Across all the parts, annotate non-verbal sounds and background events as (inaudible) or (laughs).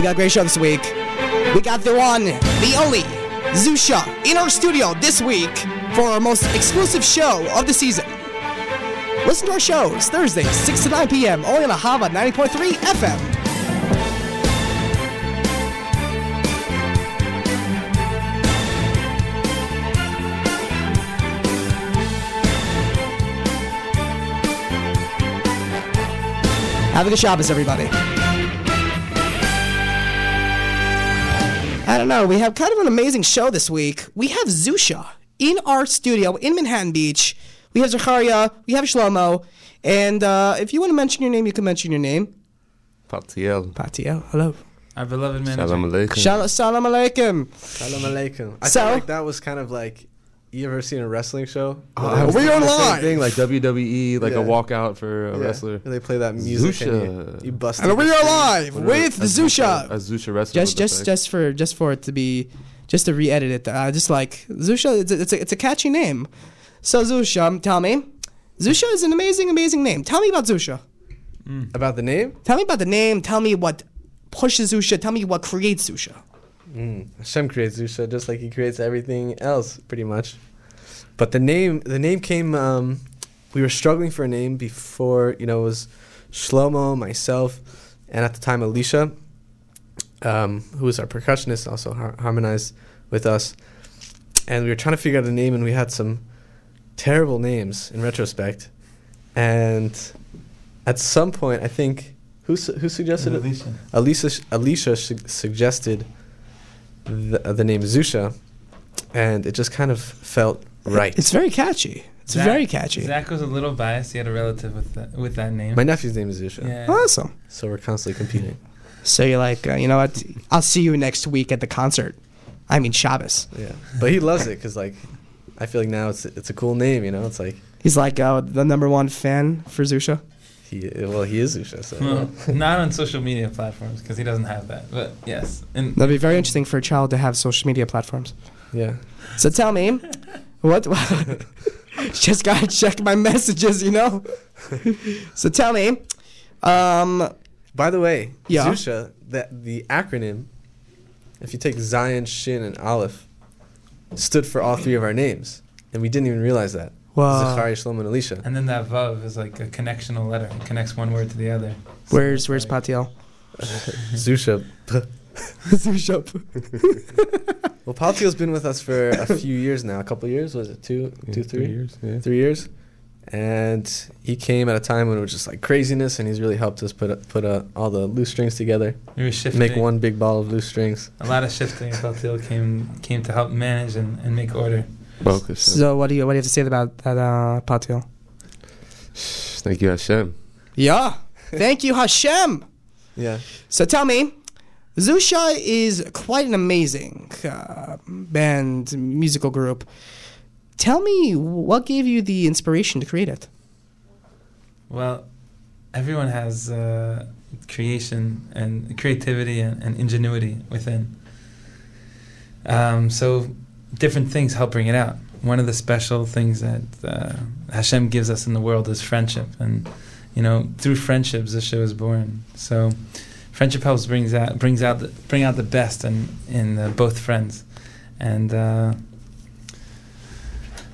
We got a great show this week. We got the one, the only, Zusha in our studio this week for our most exclusive show of the season. Listen to our shows Thursday, 6 to 9 p.m. only on Ahava 90.3 FM. Have a good Shabbos, everybody. I don't know. We have kind of an amazing show this week. We have Zusha in our studio in Manhattan Beach. We have Zachariah. We have Shlomo. And uh, if you want to mention your name, you can mention your name. Patiel. Patiel. Hello. Our beloved manager. Shalom Aleichem. Shalom, salam alaikum. Salam alaikum. I So- felt like that was kind of like you ever seen a wrestling show? Where I they- was We thinking are the same live. Thing, like WWE, like Yeah. a walkout for a yeah, wrestler. where they play that music and you, Zusha. you bust. And we the are live with a Zusha. A Zusha wrestler. Just, just, just for, just for it to be, just to re-edit it. Uh, just like Zusha, it's a, it's a, it's a catchy name. So Zusha, um, tell me, Zusha is an amazing, amazing name. Tell me about Zusha. About the name? Tell me about the name. Tell me what pushes Zusha. Tell me what creates Zusha. Mm. Hashem creates Zusha just like He creates everything else, pretty much. But the name, the name came. Um, we were struggling for a name before. You know, it was Shlomo, myself, and at the time Alicia, um, who was our percussionist, also har- harmonized with us. And we were trying to figure out a name, and we had some terrible names in retrospect. And at some point, I think who su- who suggested it? Alicia. Alicia Alicia su- suggested the, uh, the name Zusha, and it just kind of felt right. It's very catchy. It's Zach- very catchy. Zach was a little biased. He had a relative with that with that name. My nephew's name is Zusha, yeah. Awesome. so we're constantly competing. So you're like, uh, you know what? I'll see you next week at the concert. I mean Shabbos. Yeah, but he loves it because like I feel like now it's it's a cool name. You know, it's like He's like uh, the number one fan for Zusha. He well he is Zusha. So Well, not on social media platforms because he doesn't have that. But yes, and That'd be very interesting for a child to have social media platforms. yeah, So tell me, what? (laughs) just gotta check my messages, you know. so tell me, um, By the way, Yeah. Zusha, that the acronym, if you take Zion, Shin, and Aleph, stood for all three of our names, and we didn't even realize that. Wow. Zachariah, Shlomo, and Alicia. and then that vav is like a connectional letter. It connects one word to the other. So where's where's like- Patiel? (laughs) Zusha. Zusha. (laughs) (laughs) Well, Patiel's been with us for a few years now. A couple years, was it two, Yeah, two, three, years. Yeah. three years? And he came at a time when it was just like craziness, and he's really helped us put put uh, all the loose strings together, We were shifting. make one big ball of loose strings. A lot of shifting. Baltil came came to help manage and, and make order. Focus. So what do you what do you have to say about that, uh, Patiel? Thank you, Hashem. Yeah, thank you, Hashem. (laughs) Yeah. So tell me, Zusha is quite an amazing uh, band, musical group. Tell me, what gave you the inspiration to create it? Well, everyone has uh, creation and creativity and, and ingenuity within. Um, so different things help bring it out. One of the special things that uh, Hashem gives us in the world is friendship, and you know through friendships the show is born. So friendship helps brings out brings out the, bring out the best in in uh, both friends, and uh,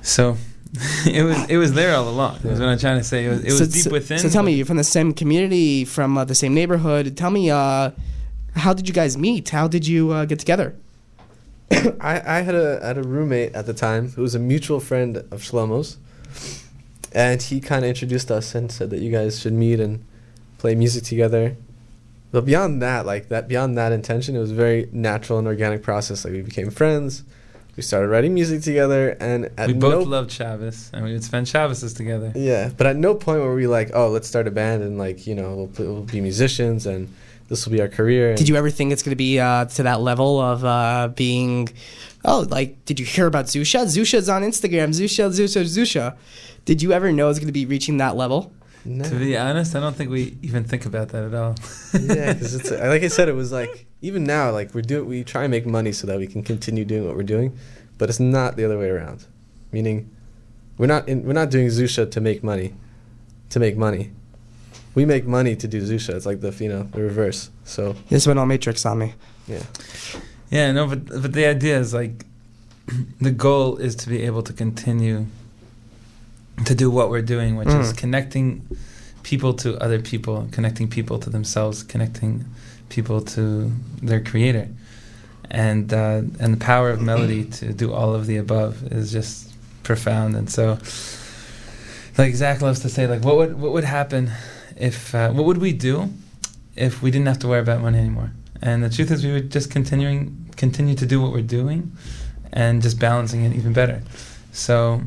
so (laughs) it was it was there all along. Is what I'm trying to say. It was, it was so, deep so- within. So tell me, you're from the same community, from uh, the same neighborhood. Tell me, uh, how did you guys meet? How did you uh, get together? (coughs) I, I had a had a roommate at the time who was a mutual friend of Shlomo's, and he kind of introduced us and said that you guys should meet and play music together. But beyond that, like that, beyond that intention, it was a very natural and organic process. Like we became friends, we started writing music together, and at we no both loved Shabbos, and we would spend Shabbos together. yeah, but at no point were we like, oh, let's start a band and like you know we'll, we'll be musicians and this will be our career. Did you ever think it's going to be uh, to that level of uh, being, oh, like, did you hear about Zusha? Zusha's on Instagram. Zusha, Zusha, Zusha. Did you ever know it's going to be reaching that level? No. To be honest, I don't think we even think about that at all. yeah, because it's (laughs) like I said, it was like even now, like we're doing, we try and make money so that we can continue doing what we're doing, but it's not the other way around. Meaning, we're not in, we're not doing Zusha to make money, to make money. We make money to do Zusha. It's like the you know the reverse. So This went all Matrix on me. yeah, Yeah, no, but but the idea is like (clears throat) the goal is to be able to continue to do what we're doing, which is Mm. connecting people to other people, connecting people to themselves, connecting people to their creator, and uh, and the power of melody to do all of the above is just profound. And so, like Zach loves to say, like what would what would happen if uh, what would we do if we didn't have to worry about money anymore? And the truth is, we would just continuing continue to do what we're doing, and just balancing it even better. So,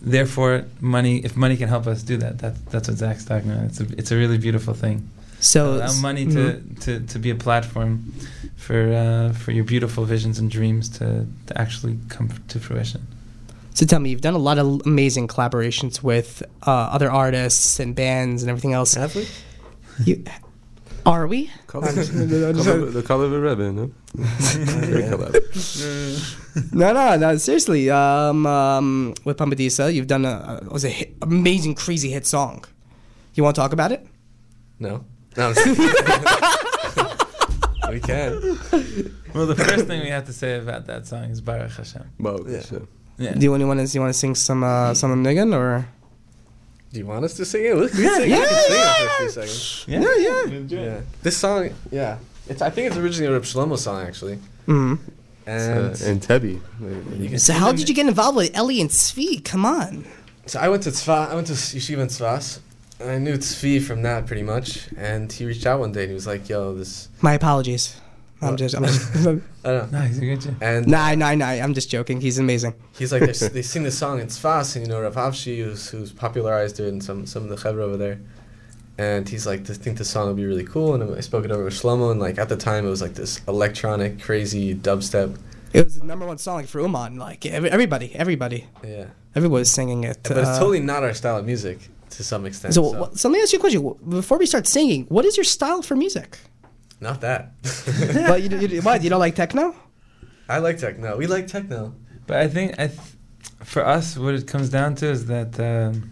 therefore, money if money can help us do that, that that's what Zach's talking about. It's a it's a really beautiful thing. So Allow money to, to, to be a platform for uh, for your beautiful visions and dreams to, to actually come to fruition. So tell me, you've done a lot of amazing collaborations with uh, other artists and bands and everything else. have we? You, are we? Call it, call it, the color of a ribbon. no? (laughs) Great collab. no, no, no. Seriously, um, um, with Pamadisa, you've done a, a was a hit, amazing, crazy hit song. You want to talk about it? No. No. (laughs) We can. Well, the first thing we have to say about that song is Baruch Hashem. Well, Yeah. Shit. Yeah. Do you want to you want to sing some uh, some Nigan or? Do you want us to sing it? We Yeah, sing, yeah, we can sing yeah. it for a few seconds. yeah. Yeah. This song, yeah. It's. I think it's originally a Reb Shlomo song actually. Mm. And It's, uh, and Tebby. you So how did you get involved with Ellie and Svi? Come on. So I went to Tzva, I went to Yeshiva and Tzfas, and I knew Tzvi from that pretty much. And he reached out one day and he was like, "Yo, this." My apologies. I'm just, I'm just (laughs) I don't know. (laughs) Nice, you good. And nah, nah, nah. I'm just joking. He's amazing. he's like, they, they sing the song It's fast, and you know Rav Avshi, who's, who's popularized it, and some some of the chevra over there. And he's like, I think the song will be really cool. And I spoke it over with Shlomo, and like at the time, it was like this electronic, crazy dubstep. It was the number one song like, for Uman. Like ev- everybody, everybody, Yeah, everybody was singing it. but it's uh, totally not our style of music to some extent. So, So, so let me ask you a question. Before we start singing, what is your style for music? Not that. (laughs) but you, you, what? You don't like techno? I like techno. We like techno. But I think I th- for us, what it comes down to is that um,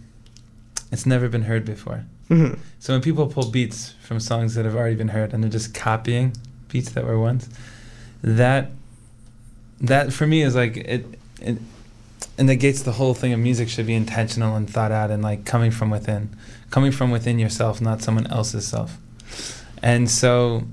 it's never been heard before. hmm So when people pull beats from songs that have already been heard and they're just copying beats that were once, that that for me is like it, it it negates the whole thing of music should be intentional and thought out and like coming from within, coming from within yourself, not someone else's self. And so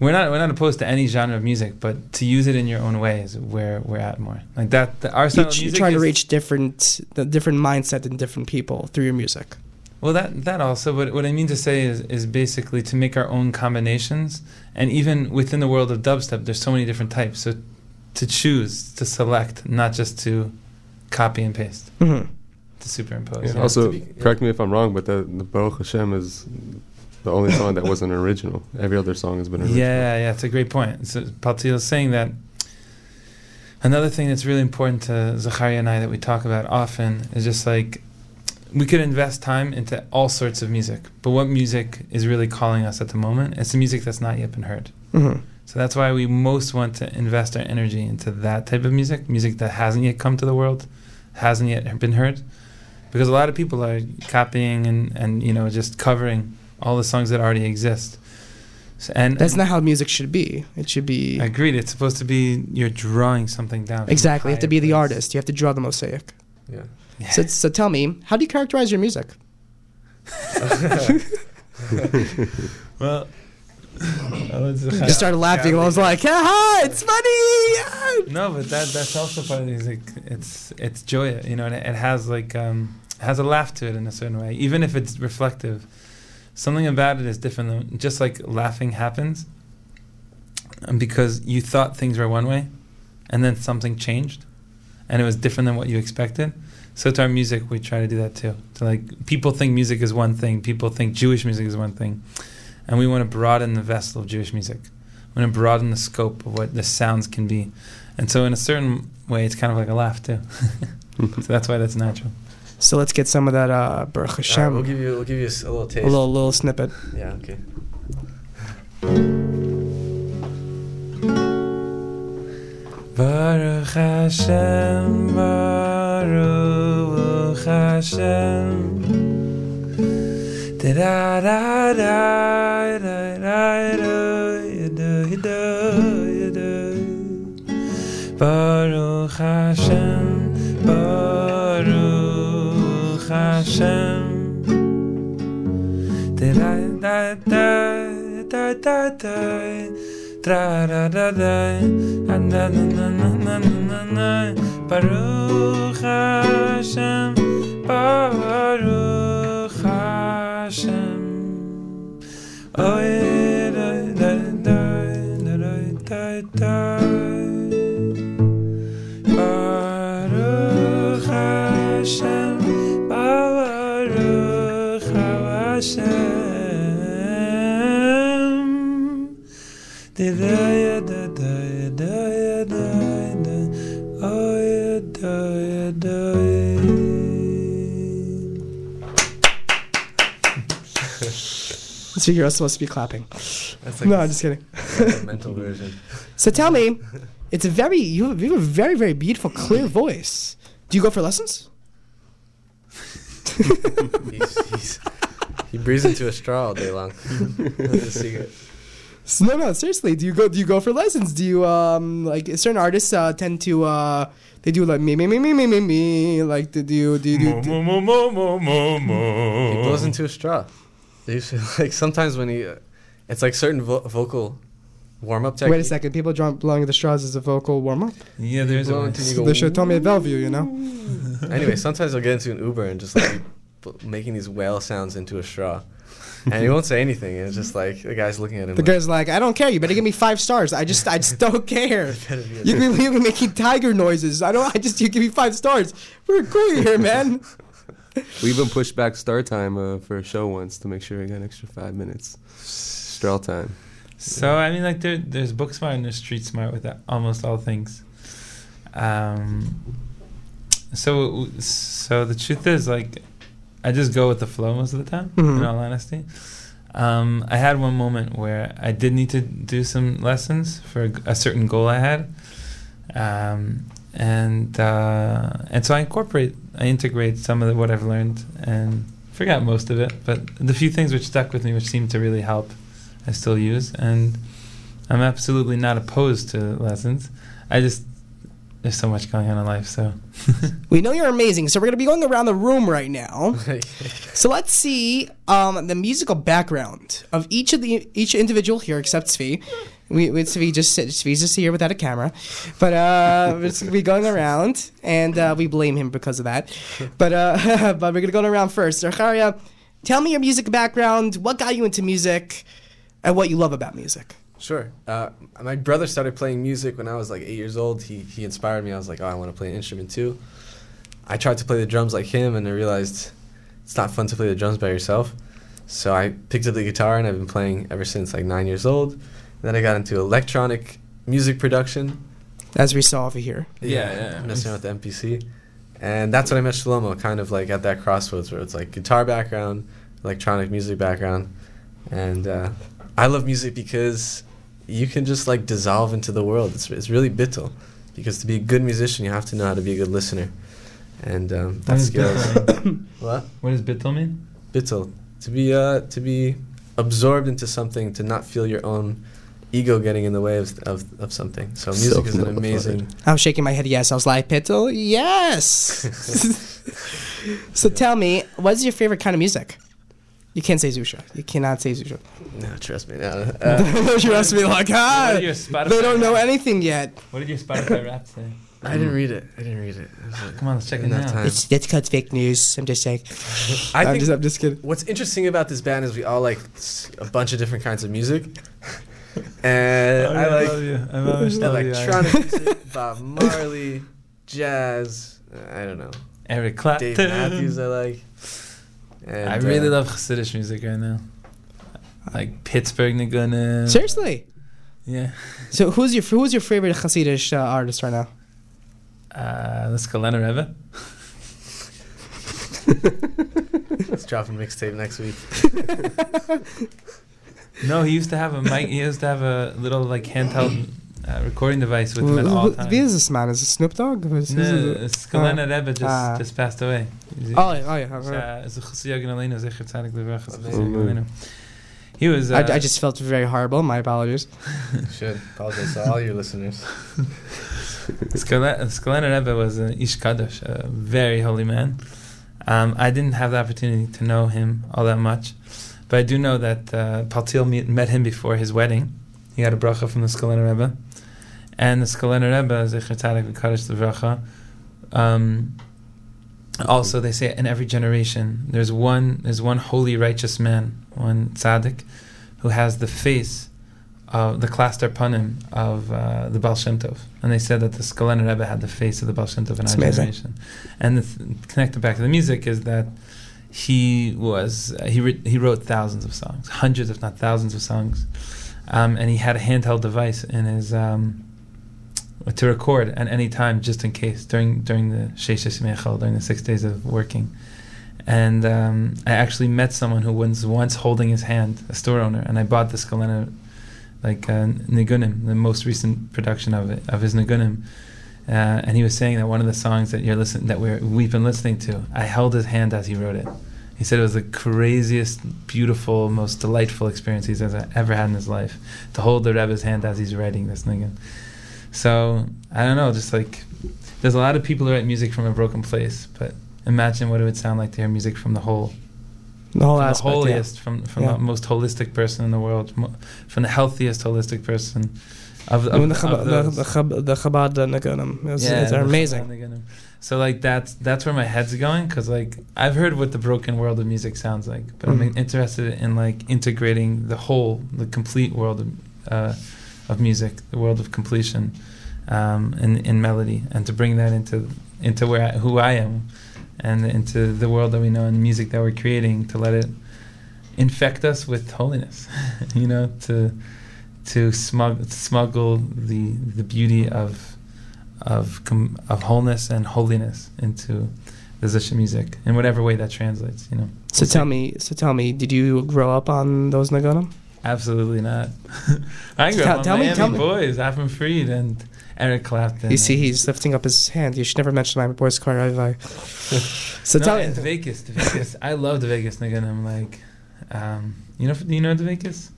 we're not we're not opposed to any genre of music, but to use it in your own way is where we're at more. Like that, the, our style You're of music trying to reach different, the different mindset and different people through your music. Well, that that also. But what I mean to say is is basically to make our own combinations, and even within the world of dubstep, there's so many different types. So to choose, to select, not just to copy and paste, hmm to superimpose. Yeah, Yeah. also, To be- correct me if I'm wrong, but the, the Baruch Hashem is the only song that wasn't original. Every other song has been original. Yeah, yeah, it's a great point. So Paltil is saying that. Another thing that's really important to Zachariah and I that we talk about often is just like we could invest time into all sorts of music, but what music is really calling us at the moment? It's the music that's not yet been heard. hmm So that's why we most want to invest our energy into that type of music, music that hasn't yet come to the world, hasn't yet been heard, because a lot of people are copying and, and you know just covering all the songs that already exist. So, and That's not how music should be. It should be I agreed. It's supposed to be you're drawing something down. exactly. You have to higher be the artist. You have to draw the mosaic. Yeah. Yeah. So, so tell me, how do you characterize your music? (laughs) (laughs) well, You started laughing, and I was like, "Ha it's funny." No, but that that's also part of the music. It's it's joy, you know, and it, it has like um it has a laugh to it in a certain way, even if it's reflective. Something about it is different. Than, just like laughing happens, um, because you thought things were one way, and then something changed, and it was different than what you expected. So to our music, we try to do that too. To like people think music is one thing, people think Jewish music is one thing, and we want to broaden the vessel of Jewish music. We want to broaden the scope of what the sounds can be. And so, in a certain way, it's kind of like a laugh too. (laughs) so that's why that's natural. So let's get some of that uh, Baruch All right, Hashem, we'll give you we'll give you a, s- a little taste. a little little snippet. Yeah. Okay. Baruch Hashem, Baruch Hashem. That Da da da da da da da da da Baruch Hashem Hashem. Da Baruch Hashem. Baruch Hashem. Oy da da da da da da So you're supposed to be clapping. That's no, I'm just kidding. the mental version. So tell me, it's a very you have, you have a very very beautiful clear voice. Do you go for lessons? (laughs) He's, he's, he breathes into a straw all day long. That's a secret. S- No, no, seriously. Do you go? Do you go for lessons? Do you um like certain artists uh, tend to uh they do like me me me me me me me like do you do you do, do Mo mo mo mo mo He blows into a straw. They (laughs) usually, like sometimes when he, uh, it's like certain vo- vocal warm up technique. Wait a second. People draw, blowing the straws as a vocal warm up. Yeah, there's a Blow into- way. You go, They should tell me at Bellevue. You know. Anyway, sometimes I'll get into an Uber and just like (laughs) bl- making these whale sounds into a straw, and he won't say anything. It's just like the guy's looking at him. The like, guy's like, I don't care. You better give me five stars. I just I just don't care. (laughs) "Better be a You can you be making tiger noises. I don't. I just you give me five stars. We're cool here, man. We even pushed back start time uh, for a show once to make sure we got an extra five minutes. Straw time. So I mean, like there, there's book smart and there's street smart with that, almost all things. Um, so so the truth is, like, I just go with the flow most of the time. Mhm. In all honesty, um, I had one moment where I did need to do some lessons for a, a certain goal I had, um, and uh, and so I incorporate, I integrate some of the, what I've learned and forgot most of it, but the few things which stuck with me, which seemed to really help. I still use, and I'm absolutely not opposed to lessons. I just there's so much going on in life, so (laughs) We know you're amazing, so we're gonna be going around the room right now. (laughs) So let's see um, the musical background of each of the each individual here, except Svi. We, we Svi just Svi's just here without a camera, but uh, it's gonna be going around, and uh, we blame him because of that. But uh, (laughs) but we're gonna go around first. Zacharia, tell me your music background. What got you into music, and what you love about music. Sure. Uh, my brother started playing music when I was like eight years old. He he inspired me. I was like, oh, I want to play an instrument too. I tried to play the drums like him, and I realized it's not fun to play the drums by yourself. So I picked up the guitar, and I've been playing ever since like nine years old. then I got into electronic music production. As we saw over here. Yeah, yeah. Messing around with the MPC, and that's when I met Shlomo. Kind of like at that crossroads where it's like guitar background, electronic music background, and uh, I love music because you can just like dissolve into the world. It's it's really bittul, because to be a good musician, you have to know how to be a good listener, and um, What that's does skills. (coughs) what What does bittul mean? bittul? To be uh to be absorbed into something, to not feel your own ego getting in the way of of, of something. So music is an amazing. I was shaking my head. Yes, I was like, Pittel. Yes. (laughs) (laughs) so tell me, what's your favorite kind of music? You can't say Zusha. You cannot say Zusha. No, trust me. No. (laughs) Uh, you must be like, ah, What did your Spotify they don't know anything yet. What did your Spotify rap say? I didn't read it. I didn't read it. It like- Come on, let's check it Enough now. time. It's that's called fake news. I'm just saying. I I'm think just, I'm just kidding. what's interesting about this band is we all like s- a bunch of different kinds of music, (laughs) and I like love you. I love you. electronic music, (laughs) Bob Marley, jazz. uh, I don't know. Eric Clapton. Dave Matthews. I like. And, I really uh, love Hasidic music right now. Like Pittsburgh Naguna. Seriously. Yeah. So who's your who's your favorite Hasidic uh, artist right now? Uh, let's go Lena Reva. It's dropping mixtape next week. (laughs) No, he used to have a mic. He used to have a little like handheld uh, recording device with him at all times. Wie is this man? Is it Snoop Dogg? Who's- who's No, it? Skulener Rebbe just, Ah. just passed away. Oh, yeah, oh yeah. Uh, Zechusi Yagin Aleinu, Zecher Tzadik Levracha, Zechusi Amen. Yagin Aleinu. He was. Uh, I, I just felt very horrible. My apologies. (laughs) Should apologize to all your listeners. (laughs) Skale- Skulener Rebbe was an Ish Kadosh, a very holy man. Um, I didn't have the opportunity to know him all that much, but I do know that uh, Paltil met him before his wedding. He got a bracha from the Skulener Rebbe, and the Skulener Rebbe, Zecher Tzadik V'Kadosh Levracha. Um, also, they say in every generation there's one there's one holy righteous man, one tzaddik, who has the face of the Klaster panim of uh, the Baal Shem Tov. And they said that the Skulener Rebbe had the face of the Baal Shem Tov in That's our amazing. generation. And the th- connected back to the music is that he was uh, he re- he wrote thousands of songs, hundreds if not thousands of songs, um, and he had a handheld device in his um, to record at any time just in case during during the Sheish during the six days of working. And um, I actually met someone who was once holding his hand, a store owner, and I bought the Skulener like uh, Nigunim, the most recent production of it, of his Nigunim. Uh, and he was saying that one of the songs that you're listening that we're, we've been listening to, I held his hand as he wrote it. He said it was the craziest, beautiful, most delightful experience he's ever had in his life to hold the Rebbe's hand as he's writing this Nigun. So I don't know, just like there's a lot of people who write music from a broken place, but imagine what it would sound like to hear music from the whole The whole from the aspect. yeah. holiest, from from Yeah. the most holistic person in the world, mo- from the healthiest holistic person of, of, I mean, the, Chab- the, the, Chab- the Chabad Naganim. It's, Yeah, it's the amazing. So like that's that's where my head's going because like I've heard what the broken world of music sounds like, but Mhm. I'm interested in like integrating the whole, the complete world of uh, of music, the world of completion, um, in in melody, and to bring that into into where I, who I am, and into the world that we know and the music that we're creating, to let it infect us with holiness, (laughs) you know, to to smuggle smuggle the the beauty of of com- of wholeness and holiness into the Zisha music in whatever way that translates. You know. So tell me, so tell me, did you grow up on those Naganim? Absolutely not. (laughs) I grew Tell- up on tell me- Miami tell me. Boys, Avram Fried, and Eric Clapton. You see, he's lifting up his hand. You should never mention my boy's car. I've, I, (laughs) so no, tell me, Vegas, Vegas. I love the Vegas nigga. And I'm like, um, you know, you know the Vegas,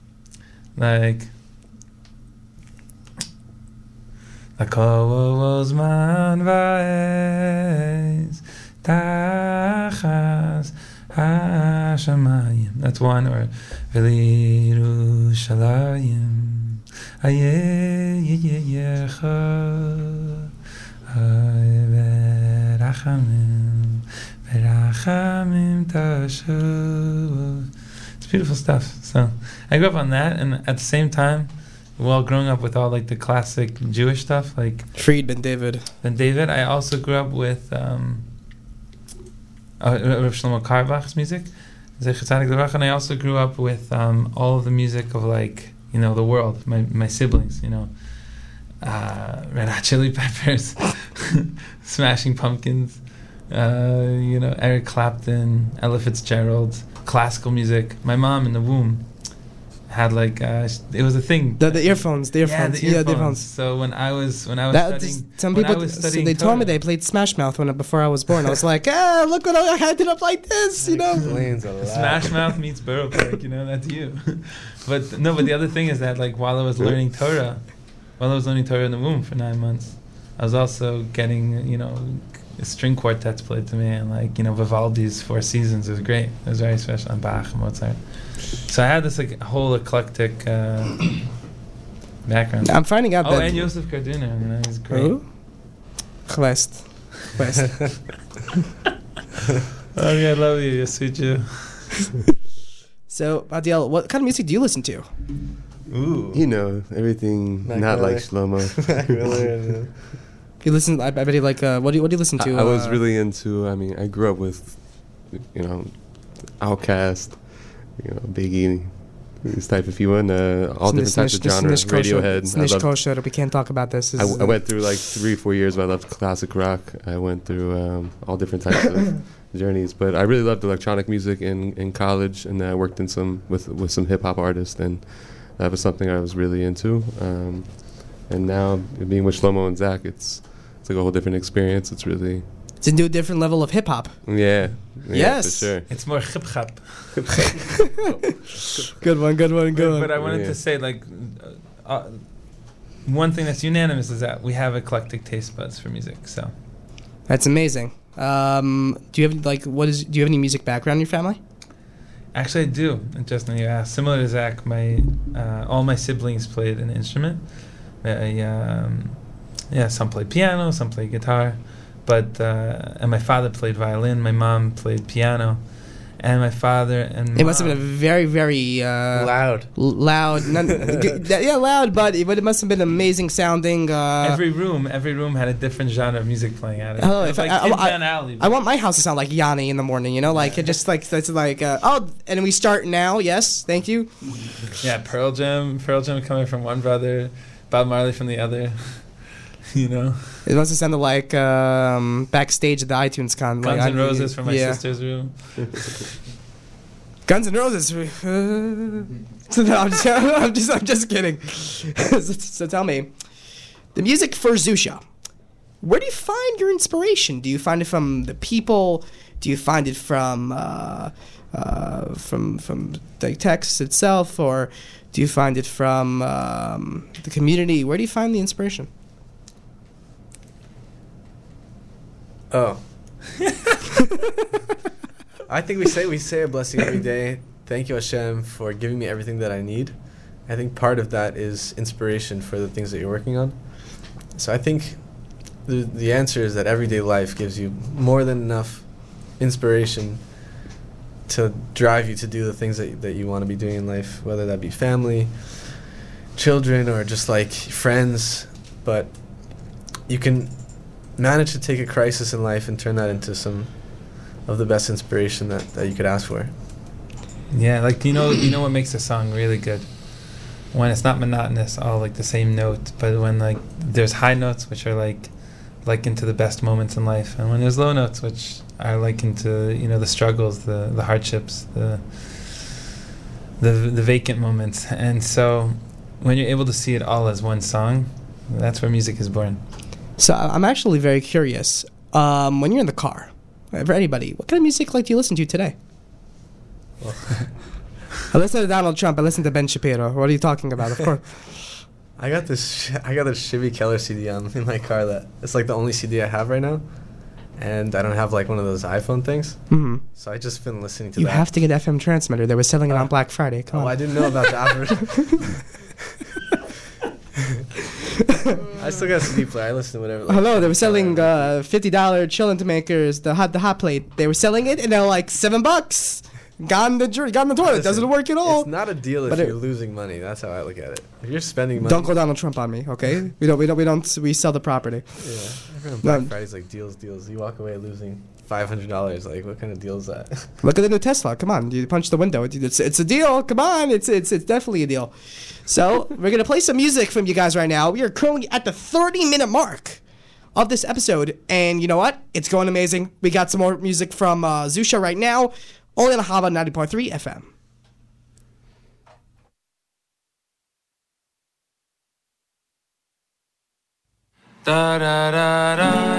like. Lako man va'ez tachas hashamayim. That's one. Or v'liru shalayim aye ye ye yecha verachamim verachamim tashuv. It's beautiful stuff. So I grew up on that, and at the same time, while growing up with all like the classic Jewish stuff, like Fried Ben David. then David, I also grew up with um, uh, Rav Shlomo Carlebach's music, and I also grew up with um, all of the music of like you know the world, my my siblings, you know, uh, Red Hot Chili Peppers, (laughs) Smashing Pumpkins, uh, you know Eric Clapton, Ella Fitzgerald, classical music. My mom in the womb had like uh, it was a thing. The, the earphones, the yeah, earphones. Yeah, the earphones. earphones. So when I was when I was That, studying, some people, was so studying they told me they played Smash Mouth when before I was born. I was like, ah, look what I had ended up like this, you know. (laughs) Explains a lot. Smash Mouth meets Borough Park, you know, that's you. (laughs) but no, but the other thing is that like while I was learning Torah, while I was learning Torah in the womb for nine months, I was also getting, you know, string quartets played to me and like, you know, Vivaldi's Four Seasons. It was great. It was very special. And Bach and Mozart. So I had this like whole eclectic uh, (clears throat) background. I'm finding out Oh, that. and Yosef Karduner, you know, he's great. Who? Gewest. Gewest. (laughs) Oh, yeah, I love you, Yasuju. (laughs) so, Adiel, what kind of music do you listen to? Ooh. You know, everything Mac not like Miller. Shlomo. (laughs) Mac Miller You listen, I, I bet you like, uh, what do you, what do you listen to? I, I was uh, really into. I mean, I grew up with, you know, Outkast, you know, Biggie, this type of people, and uh, all different types of genres. Radiohead. Snish Kosher, we can't talk about this. I, This is- I went through like three, four years where I loved classic rock. I went through um, all different types of (coughs) journeys, but I really loved electronic music in, in college, and I worked in some with with some hip hop artists, and that was something I was really into. Um, and now being with Shlomo and Zach, it's it's like a whole different experience. It's really it's a new different level of hip hop. Yeah. yeah. Yes. For sure. It's more hip hop. (laughs) good one. Good one. Good but, one. But I wanted yeah. to say like. Uh, one thing that's unanimous is that we have eclectic taste buds for music. So that's amazing. Um, do you have like what is? Do you have any music background in your family? Actually, I do. Justin, you asked. Similar to Zach, my uh, all my siblings played an instrument. I, um, yeah, some played piano, some played guitar, but uh, and my father played violin. My mom played piano and my father and it must have been a very very uh, loud. loud. (laughs) Yeah loud but it, but it must have been amazing sounding uh, every room every room had a different genre of music playing at it. Oh if like I, I, I, I, want my house to sound like Yanni in the morning you know like it just like that's like uh, oh and we start now yes thank you. Yeah Pearl Jam Pearl Jam coming from one brother Bob Marley from the other (laughs) you know. It must have sounded like um, backstage at the iTunes con. Guns like, N' Roses from my yeah. sister's room. Guns and Roses. so (laughs) no, I'm, just, (laughs) I'm just, I'm just kidding. so, so, tell me, the music for Zusha. Where do you find your inspiration? Do you find it from the people? Do you find it from uh, uh, from from the text itself, or do you find it from um, the community? Where do you find the inspiration? Oh. (laughs) I think we say we say a blessing every day. Thank you, Hashem, for giving me everything that I need. I think part of that is inspiration for the things that you're working on. So I think the the answer is that everyday life gives you more than enough inspiration to drive you to do the things that that you want to be doing in life, whether that be family, children, or just like friends. But you can manage to take a crisis in life and turn that into some of the best inspiration that, that you could ask for. Yeah, like you know, you know what makes a song really good when it's not monotonous, all like the same note, but when like there's high notes which are like likened to the best moments in life, and when there's low notes which are likened to you know the struggles, the the hardships, the the the vacant moments, and so when you're able to see it all as one song, that's where music is born. So I'm actually very curious. Um, when you're in the car, for anybody, what kind of music like do you listen to today? I listen to Donald Trump. I listen to Ben Shapiro. What are you talking about? Of course. (laughs) I got this. I got this Chevy Keller CD on in my car. That it's like the only CD I have right now, and I don't have like one of those iPhone things. Mm-hmm. So I just been listening to. You that. have to get FM transmitter. They were selling it uh, on Black Friday. Come oh, on. I didn't know about that. (laughs) (laughs) (laughs) I still got a CD player. I listen to whatever. Like, Hello, they were selling uh, fifty dollar cholent makers, the hot the hot plate. They were selling it, and they're like seven bucks. Got in the got in the toilet. Listen, Doesn't work at all. It's not a deal if but you're it, losing money. That's how I look at it. If you're spending money, don't go Donald Trump on me, okay? (laughs) we don't. We don't. We don't. We sell the property. Yeah, everyone Black no. Friday's like deals, deals. You walk away losing five hundred dollars. Like, what kind of deal is that? (laughs) Look at the new Tesla. Come on, you punch the window. It's it's a deal. Come on, it's it's it's definitely a deal. So (laughs) we're gonna play some music from you guys right now. We are currently at the thirty minute mark of this episode, and you know what? It's going amazing. We got some more music from uh, Zusha right now, only on Hava ninety point three FM. Da da da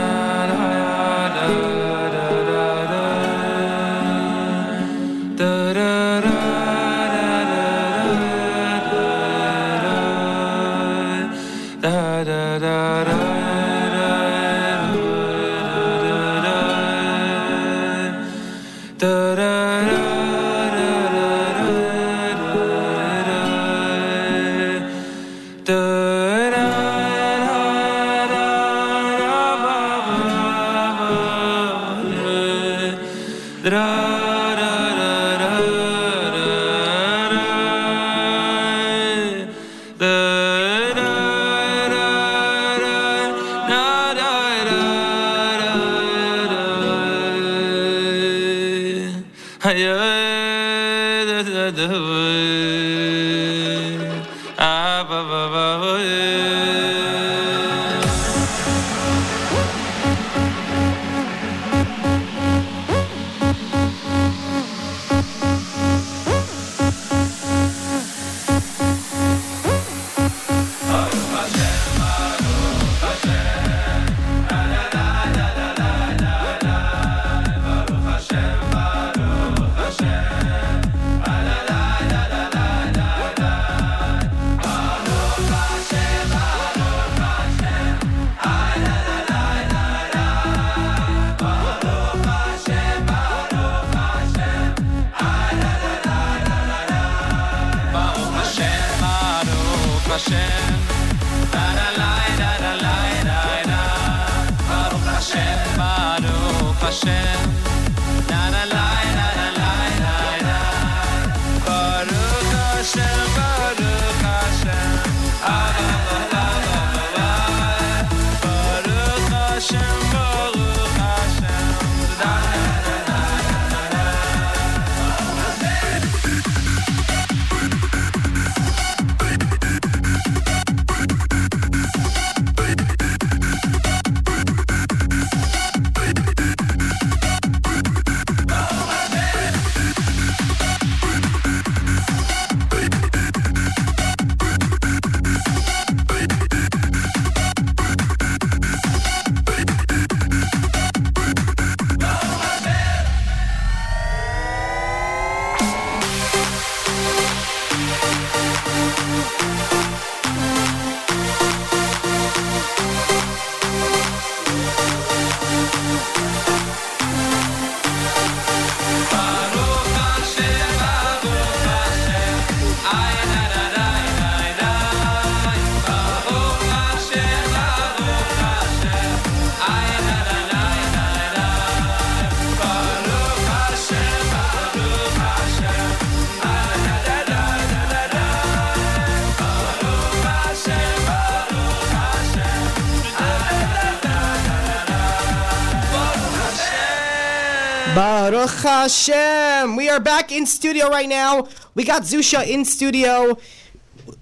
Baruch Hashem. We are back in studio right now. We got Zusha in studio.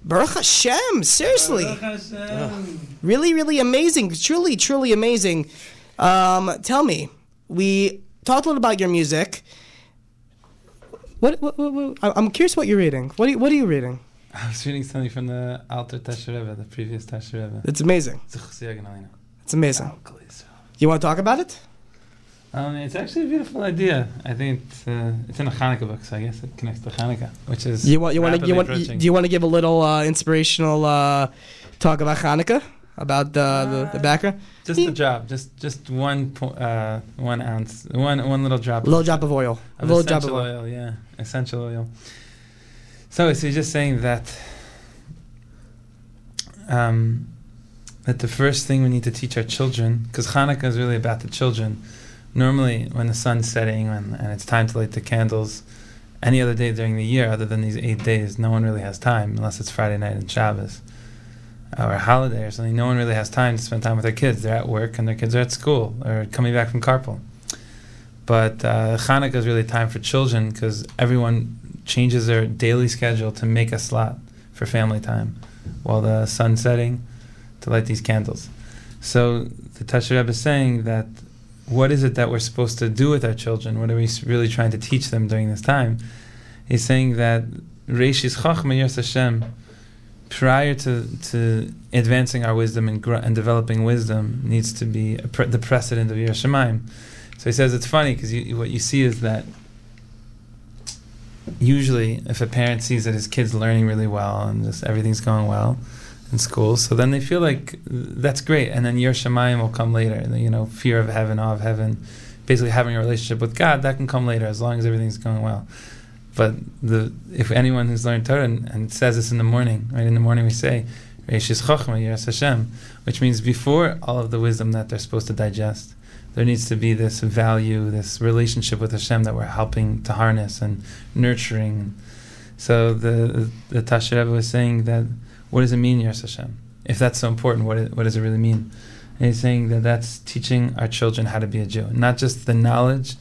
Baruch Hashem. Seriously. Baruch Hashem. Really, really amazing. Truly, truly amazing. Um, tell me, we talked a little about your music. What, what, what, what, I'm curious what you're reading. What are you, what are you reading? I was reading something from the Alter Tasher Rebbe, the previous Tasher Rebbe. It's amazing. It's amazing. You want to talk about it? Um, it's actually a beautiful idea. I think it's, uh, it's in a Hanukkah book, so I guess it connects to Hanukkah, which is you want you want to you want do you want to give a little uh, inspirational uh, talk about Hanukkah about the, the, the background? Just the drop, just just one po- uh, one ounce, one one little drop, little drop of oil, a little drop of oil. oil, yeah, essential oil. So, so he's just saying that um, that the first thing we need to teach our children, because Hanukkah is really about the children normally when the sun's setting and, and it's time to light the candles, any other day during the year other than these eight days, no one really has time unless it's Friday night and Shabbos or a holiday or something. No one really has time to spend time with their kids. They're at work and their kids are at school or coming back from carpool. But uh, Hanukkah is really time for children because everyone changes their daily schedule to make a slot for family time while the sun's setting to light these candles. So the Tasher Rebbe is saying that what is it that we're supposed to do with our children? What are we really trying to teach them during this time? He's saying that Reishis Chachma Yiras Hashem, prior to, to advancing our wisdom and, gr- and developing wisdom, needs to be pre- the precedent of Yerushalayim. So he says it's funny because what you see is that usually if a parent sees that his kid's learning really well and just everything's going well, in school. So then they feel like that's great, and then your shemayim will come later. You know, fear of heaven, awe of heaven, basically having a relationship with God that can come later as long as everything's going well. But the if anyone who's learned Torah and, and says this in the morning, right in the morning we say, Reishis Yiras Hashem, which means before all of the wisdom that they're supposed to digest, there needs to be this value, this relationship with Hashem that we're helping to harness and nurturing. So the the Tasher was saying that what does it mean, Yiras Hashem? If that's so important, what, what does it really mean? And he's saying that that's teaching our children how to be a Jew, not just the knowledge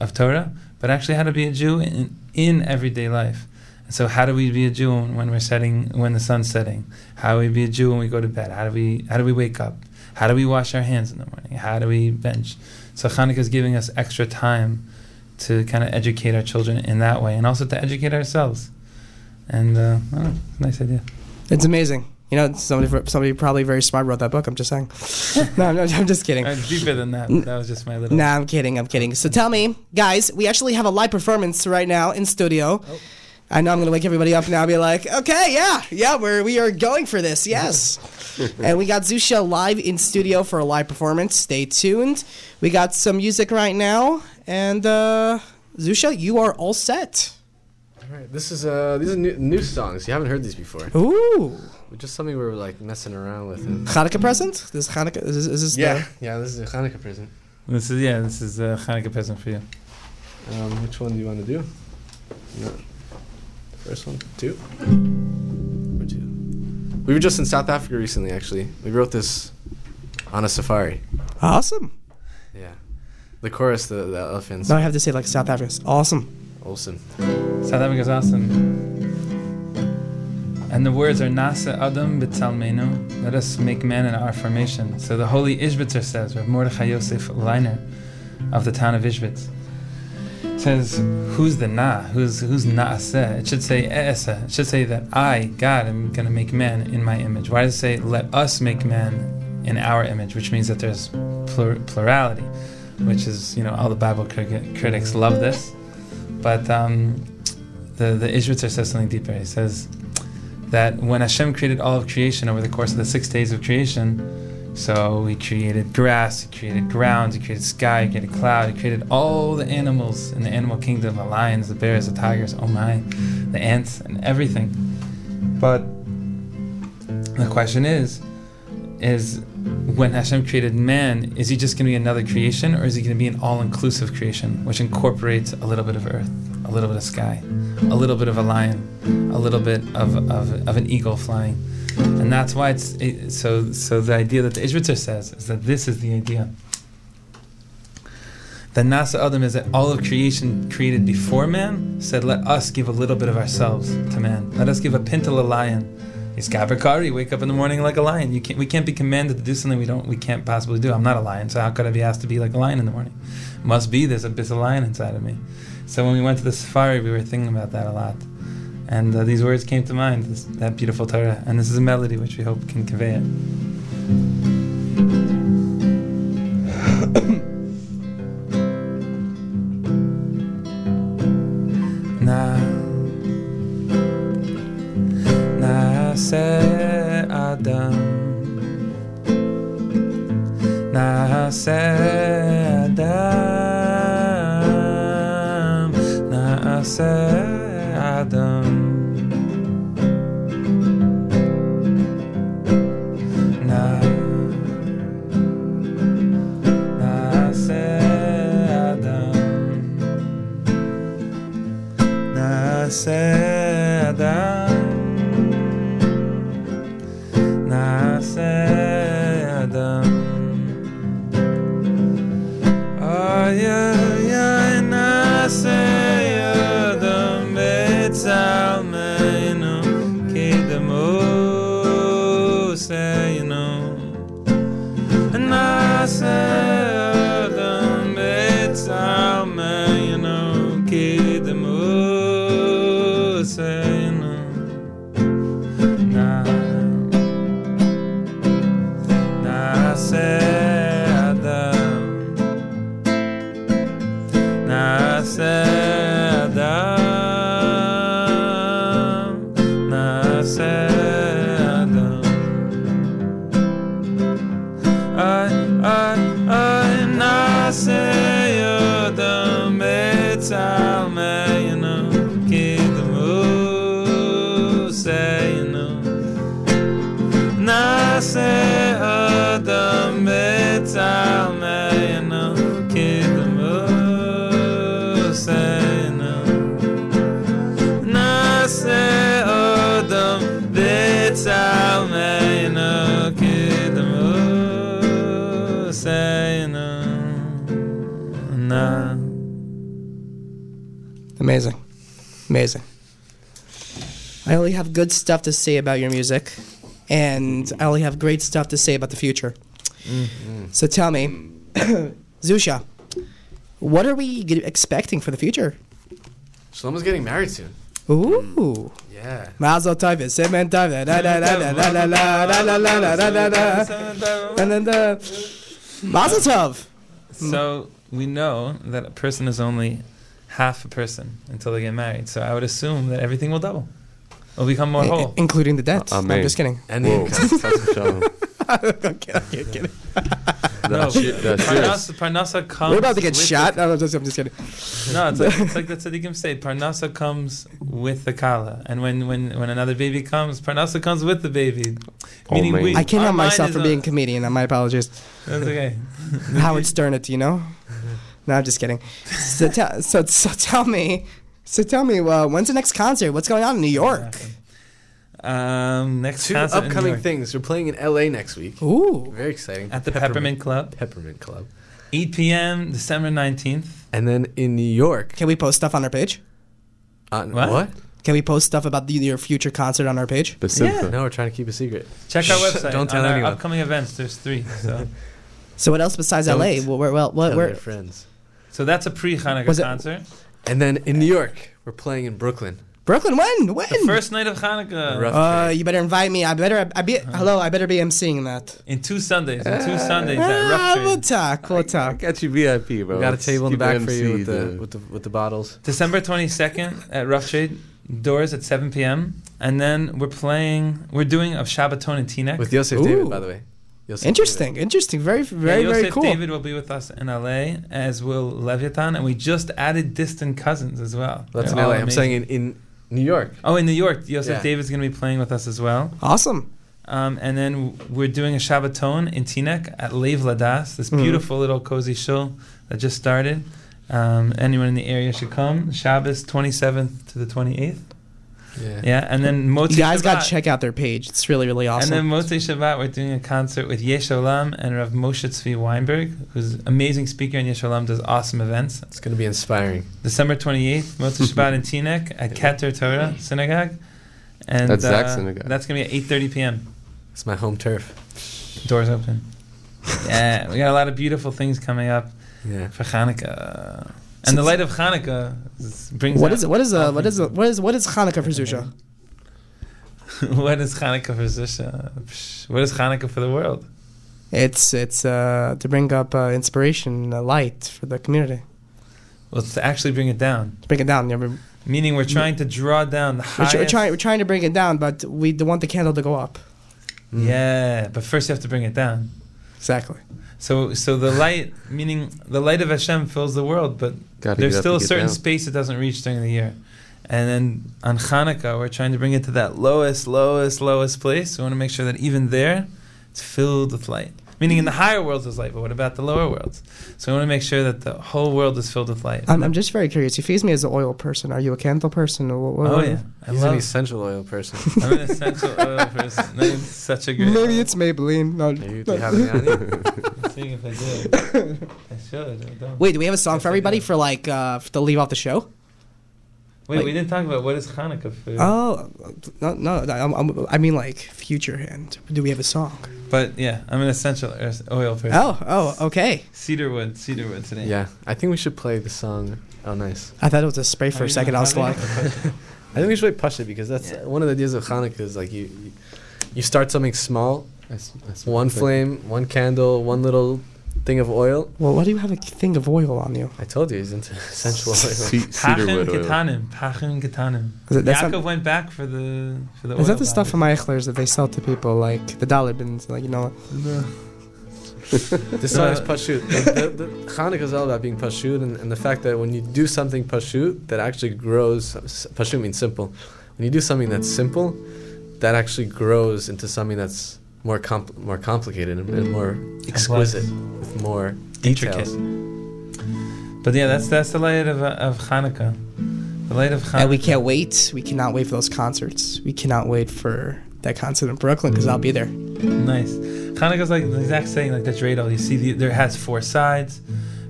of Torah, but actually how to be a Jew in, in everyday life. And so, how do we be a Jew when we're setting, when the sun's setting? How do we be a Jew when we go to bed? How do we, how do we wake up? How do we wash our hands in the morning? How do we bench? So Hanukkah is giving us extra time to kind of educate our children in that way, and also to educate ourselves. And uh, oh, nice idea. It's amazing. You know, somebody somebody probably very smart wrote that book. I'm just saying. (laughs) no, no, I'm just kidding. It's deeper than that. That was just my little. Nah, I'm kidding. I'm kidding. So tell me, guys, we actually have a live performance right now in studio. Oh. I know I'm going to wake everybody up now. Be like, okay, yeah, yeah, we're we are going for this. Yes, (laughs) and we got Zusha live in studio for a live performance. Stay tuned. We got some music right now, and uh, Zusha, you are all set. All right, this is uh these are new, new songs. You haven't heard these before. Ooh. Just something we were like messing around with. And Hanukkah present? This is Hanukkah. Is this, is this yeah, the- yeah. This is a Hanukkah present. This is yeah. This is a Hanukkah present for you. Um, which one do you want to do? No. First one, two, or two. We were just in South Africa recently. Actually, we wrote this on a safari. awesome. Yeah, the chorus, the, the elephants. Now I have to say like South Africa. Awesome. Awesome. South Africa's awesome. And the words are Naaseh Adam B'Tzalmenu. Let us make man in our formation. So the holy Ishbitzer says, Rav Mordechai Yosef Leiner of the town of Ishbitz says, Who's the Na? Who's who's Naaseh? It should say E'esa. It should say that I, God, am going to make man in my image. Why does it say, Let us make man in our image? Which means that there's plur- plurality, which is, you know, all the Bible cri- critics love this. But um, the, the Ishbitzer says something deeper. He says that when Hashem created all of creation over the course of the six days of creation, so he created grass, he created ground, he created sky, he created cloud, he created all the animals in the animal kingdom, the lions, the bears, the tigers, oh my, the ants, and everything. But the question is, is when Hashem created man, is he just going to be another creation, or is he going to be an all-inclusive creation, which incorporates a little bit of earth, a little bit of sky, a little bit of a lion, a little bit of, of, of an eagle flying? And that's why it's it, so. So the idea that the Ishbitzer says is that this is the idea. The Naaseh Adam is that all of creation created before man said, "Let us give a little bit of ourselves to man. Let us give a pintle a lion." Yisgaber ka'ari, wake up in the morning like a lion. You can't, we can't be commanded to do something we don't, we can't possibly do. I'm not a lion, so how could I be asked to be like a lion in the morning? Must be there's a bit of lion inside of me. So when we went to the safari, we were thinking about that a lot, and uh, these words came to mind. This, that beautiful Torah, and this is a melody which we hope can convey it. (coughs) É Adam. נעשה אדם בצלמנו כדמוסנו. נע- Amazing. Amazing. I only have good stuff to say about your music, and I only have great stuff to say about the future. So tell me, (coughs) Zusha, what are we g- expecting for the future? Shlomo's getting married soon. Ooh. Yeah. Mazel tov, siman tov, da da da da da da da da da da da da da da da da da. Mazel tov. So we know that a person is only half a person until they get married. So I would assume that everything will double. It'll become more I- whole. including the debt. No, I'm Amen. just kidding. And the Whoa. income. Chas v'shalom. okay, okay, kidding. no, Parnasa, Parnasa comes. We're about to get shot. The, no, I'm, just, I'm just kidding. No, it's like, it's like the (laughs) tzaddikim say. Parnasa comes with the kala, and when, when, when another baby comes, Parnasa comes with the baby. Oh, Meaning, we, I can't help myself for being a comedian. My apologies. That's okay. (laughs) Howard Stern, it. You know. No, I'm just kidding. So, t- so, so tell me, so tell me, uh, when's the next concert? What's going on in New York? Um, next two upcoming things. We're playing in LA next week. Ooh, very exciting. At the Peppermint, Peppermint Club. Peppermint Club. 8 p.m. December 19th. And then in New York. Can we post stuff on our page? Uh, what? what? Can we post stuff about the, your future concert on our page? Yeah. No, we're trying to keep a secret. Check our website. Don't tell anyone. upcoming events. There's three. So. (laughs) so what else besides Don't LA? Well, well, what, where, friends. So that's a pre-Hanukkah concert. And then in New York, we're playing in Brooklyn. Brooklyn, when? When? The first night of Hanukkah. Uh, you better invite me. I better. I be. Uh-huh. Hello. I better be emceeing that. In two Sundays. In two Sundays. Uh, Rough Trade. We'll talk. We'll talk. I got you VIP, bro. We got a table in the back for you with the, with the with the bottles. December twenty second at Rough Trade. Doors at seven p.m. And then we're playing. We're doing a Shabbaton in Teaneck. With Yosef Ooh. David, by the way. Yosef interesting, David. interesting, very, very, yeah, very cool. Yosef David will be with us in LA, as will Leviathan, and we just added distant cousins as well. That's They're in LA. I'm saying in, in New York. Oh, in New York, Yosef yeah. David's going to be playing with us as well. Awesome. Um, and then we're doing a Shabbaton in Teaneck at Lev Ladas, this mm-hmm. beautiful little cozy shul that just started. Um, anyone in the area should come. Shabbos 27th to the 28th. Yeah. yeah, and then Motzei You guys got to check out their page. It's really, really awesome. And then Motzei Shabbat, we're doing a concert with Yesh Olam and Rav Moshe Tzvi Weinberg, who's an amazing speaker, and Yesh Olam does awesome events. It's going to be inspiring. December 28th, Motzei (laughs) Shabbat in Teaneck at Keter Torah Synagogue. And that's uh, Synagogue. That's going to be at 8.30 p.m. It's my home turf. Doors open. yeah, we got a lot of beautiful things coming up yeah. for Hanukkah. And the light of Hanukkah brings. What is it? What is uh, what is uh, what is what is Hanukkah for Zusha? (laughs) what is Hanukkah for Zusha? What is Hanukkah for the world? It's it's uh, to bring up uh, inspiration, uh, light for the community. Well, it's to actually bring it down. To bring it down. Yeah, Meaning we're trying to draw down the highest. We're, trying we're trying to bring it down, but we don't want the candle to go up. Yeah, but first you have to bring it down. Exactly. So, so the light, meaning the light of Hashem, fills the world, but Gotta there's still a certain down. space it doesn't reach during the year. And then on Hanukkah, we're trying to bring it to that lowest, lowest, lowest place. We want to make sure that even there, it's filled with light. Meaning in the higher worlds is light, but what about the lower worlds? So we want to make sure that the whole world is filled with light. I'm, I'm just very curious. You face me as an oil person. Are you a candle person? Or what, oh yeah, I He's an essential oil person. (laughs) I'm an essential oil (laughs) person. That's such a great. Maybe oil. it's Maybelline. No, Maybe no. you have any on you? seeing if I did. (laughs) I should. I Wait, do we have a song for everybody for like uh, to leave off the show? Wait, like, we didn't talk about what is Hanukkah food. Oh, no, no. I'm, I'm, i mean, like future hand. Do we have a song? But yeah, I'm an essential oil person. Oh, oh, okay. Cedarwood, cedarwood today. Yeah, I think we should play the song. Oh, nice. I thought it was a spray for a second. I was like, (laughs) I think we should play Push It because that's yeah. one of the ideas of Hanukkah is like you, you, you start something small, that's, that's one flame, one candle, one little thing of oil. Well, why do you have a thing of oil on you? I told you he's into (laughs) essential (laughs) oil. Pachim ketanim, Pachin ketanim. Yaakov not, went back for the for the. Is that the stuff from Eichlers that they sell to people like the dollar bins, like you know? No. this song is pashut. the, the, Hanukkah is all about being pashut, and, and, the fact that when you do something pashut that actually grows. Pashut means simple. When you do something that's simple, that actually grows into something that's more compl- more complicated and, and more mm. exquisite with more details. Intricate. But yeah, that's that's the light of uh, of Hanukkah. The light of Hanukkah. And we can't wait. We cannot wait for those concerts. We cannot wait for that concert in Brooklyn because I'll be there. Nice. Hanukkah's like the exact same like the dreidel. You see, the, there has four sides,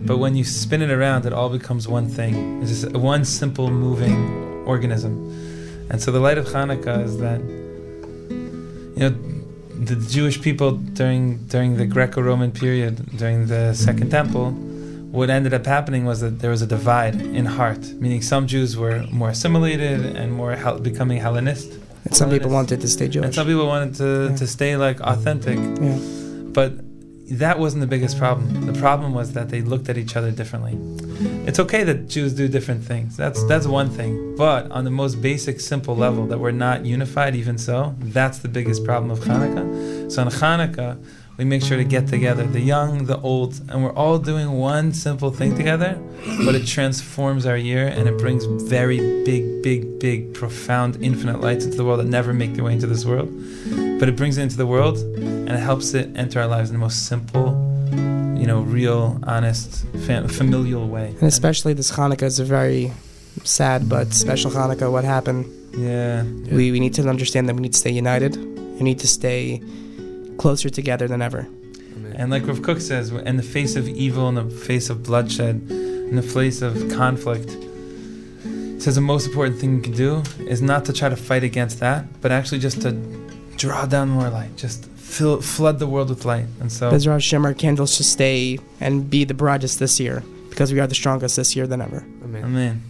but when you spin it around, it all becomes one thing. It's just one simple moving organism. And so the light of Hanukkah is that you know the Jewish people during during the Greco-Roman period, during the Second Temple, what ended up happening was that there was a divide in heart, meaning some Jews were more assimilated and more hel- becoming Hellenist. And some Hellenist. people wanted to stay Jewish. And some people wanted to, yeah. to stay like authentic. Yeah. But that wasn't the biggest problem. The problem was that they looked at each other differently. It's okay that Jews do different things. That's that's one thing. But on the most basic, simple level, that we're not unified, even so, that's the biggest problem of Hanukkah. So on Hanukkah, we make sure to get together, the young, the old, and we're all doing one simple thing together, but it transforms our year and it brings very big, big, big, profound, infinite lights into the world that never make their way into this world. But it brings it into the world and it helps it enter our lives in the most simple, you know, real, honest, fam- familial way. And especially this Hanukkah is a very sad but special Hanukkah. What happened? Yeah. We, we need to understand that we need to stay united. We need to stay closer together than ever. And like Rav Kook says, in the face of evil, in the face of bloodshed, in the face of conflict, he says the most important thing you can do is not to try to fight against that, but actually just to draw down more light, just fill, flood the world with light. And so, Bezrat Hashem, our candles should stay and be the brightest this year because we are the strongest this year than ever. Amen. Amen.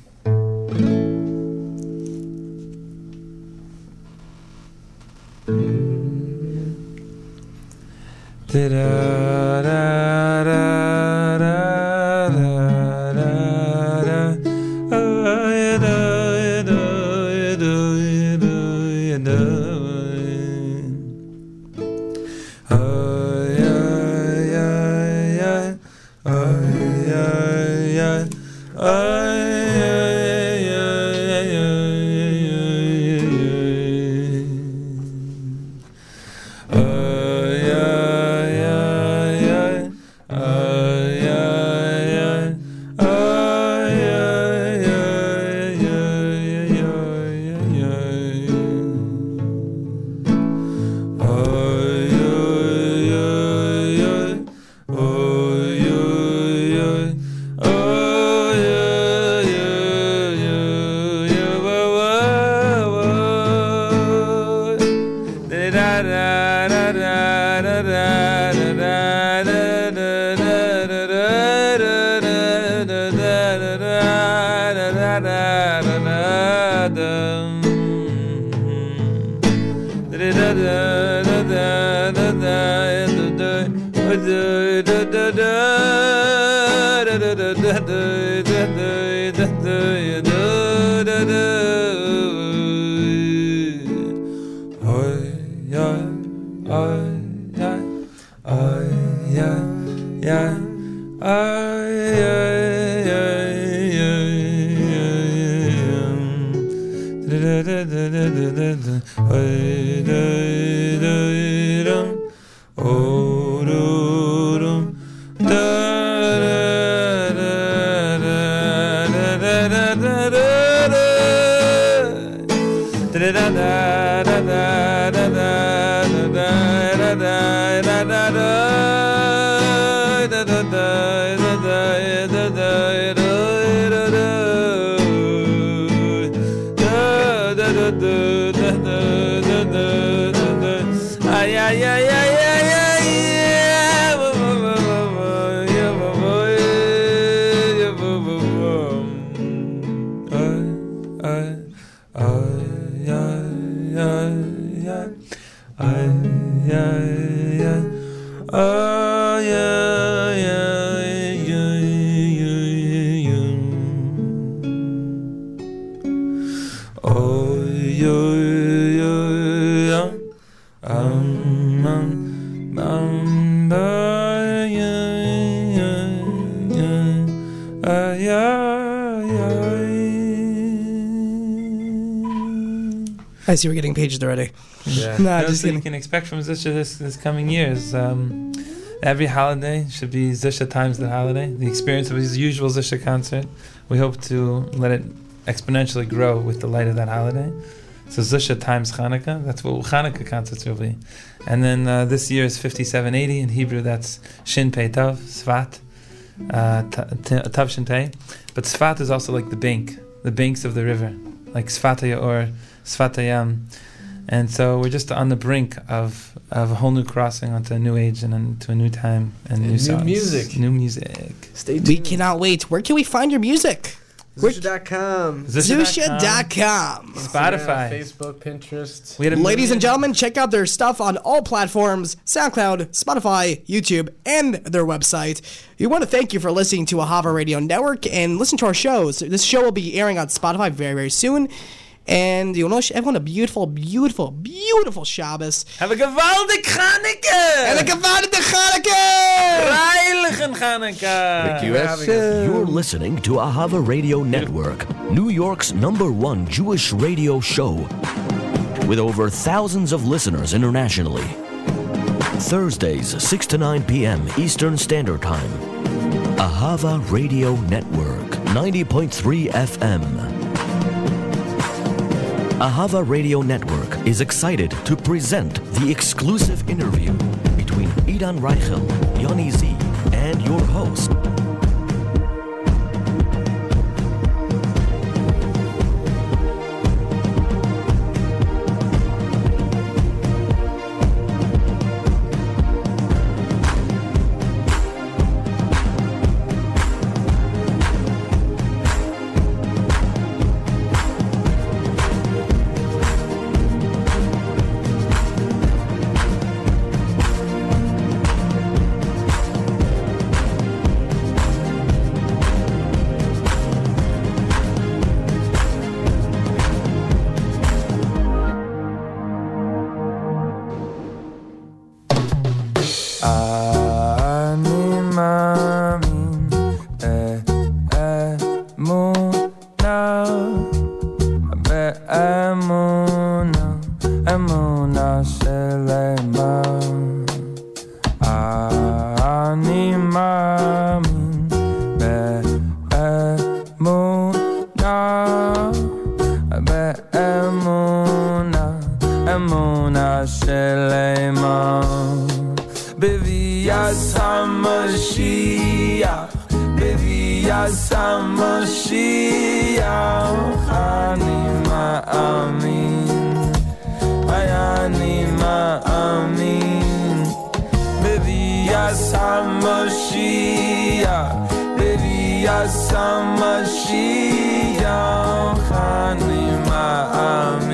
Da yeah, oh yeah. I see we're getting pages already. Yeah. nah, just you can expect from Zusha this, this coming years. Um, every holiday should be Zusha times the holiday. The experience of his usual Zusha concert. We hope to let it exponentially grow with the light of that holiday. So Zusha times Hanukkah. That's what Hanukkah concerts will be. And then uh, this year is 5780 in Hebrew. That's Shin Pei Tav, Sfat, uh, Tav Shin Pei. But Sfat is also like the bank, the banks of the river, like Sfat or Svatayam. And so we're just on the brink of, of a whole new crossing onto a new age and into a new time and, and new, new songs. music. New music. Stay tuned. We cannot wait. Where can we find your music? Zusha.com. Zusha.com. Spotify. Facebook, Pinterest. We had a Ladies million- and gentlemen, check out their stuff on all platforms SoundCloud, Spotify, YouTube, and their website. We want to thank you for listening to Ahava Radio Network and listen to our shows. This show will be airing on Spotify very, very soon. And you know, everyone a beautiful, beautiful, beautiful Shabbos. Have a gewaldig Chanukah! And a gewaldig Chanukah! Freilichen Chanukah! You You're listening to Ahava Radio Network, New York's number one Jewish radio show, with over thousands of listeners internationally. Thursdays, 6 to 9 p.m. Eastern Standard Time. Ahava Radio Network, 90.3 FM. Ahava Radio Network is excited to present the exclusive interview between Idan Reichel, Yoni Z, and your host, אמונה, באמונה, אמונה של אימה. בביאס המשיח, בביאס המשיח, אני מאמין, אני מאמין, בביאס המשיח. Mashiach, Ani Ma'amin, Ani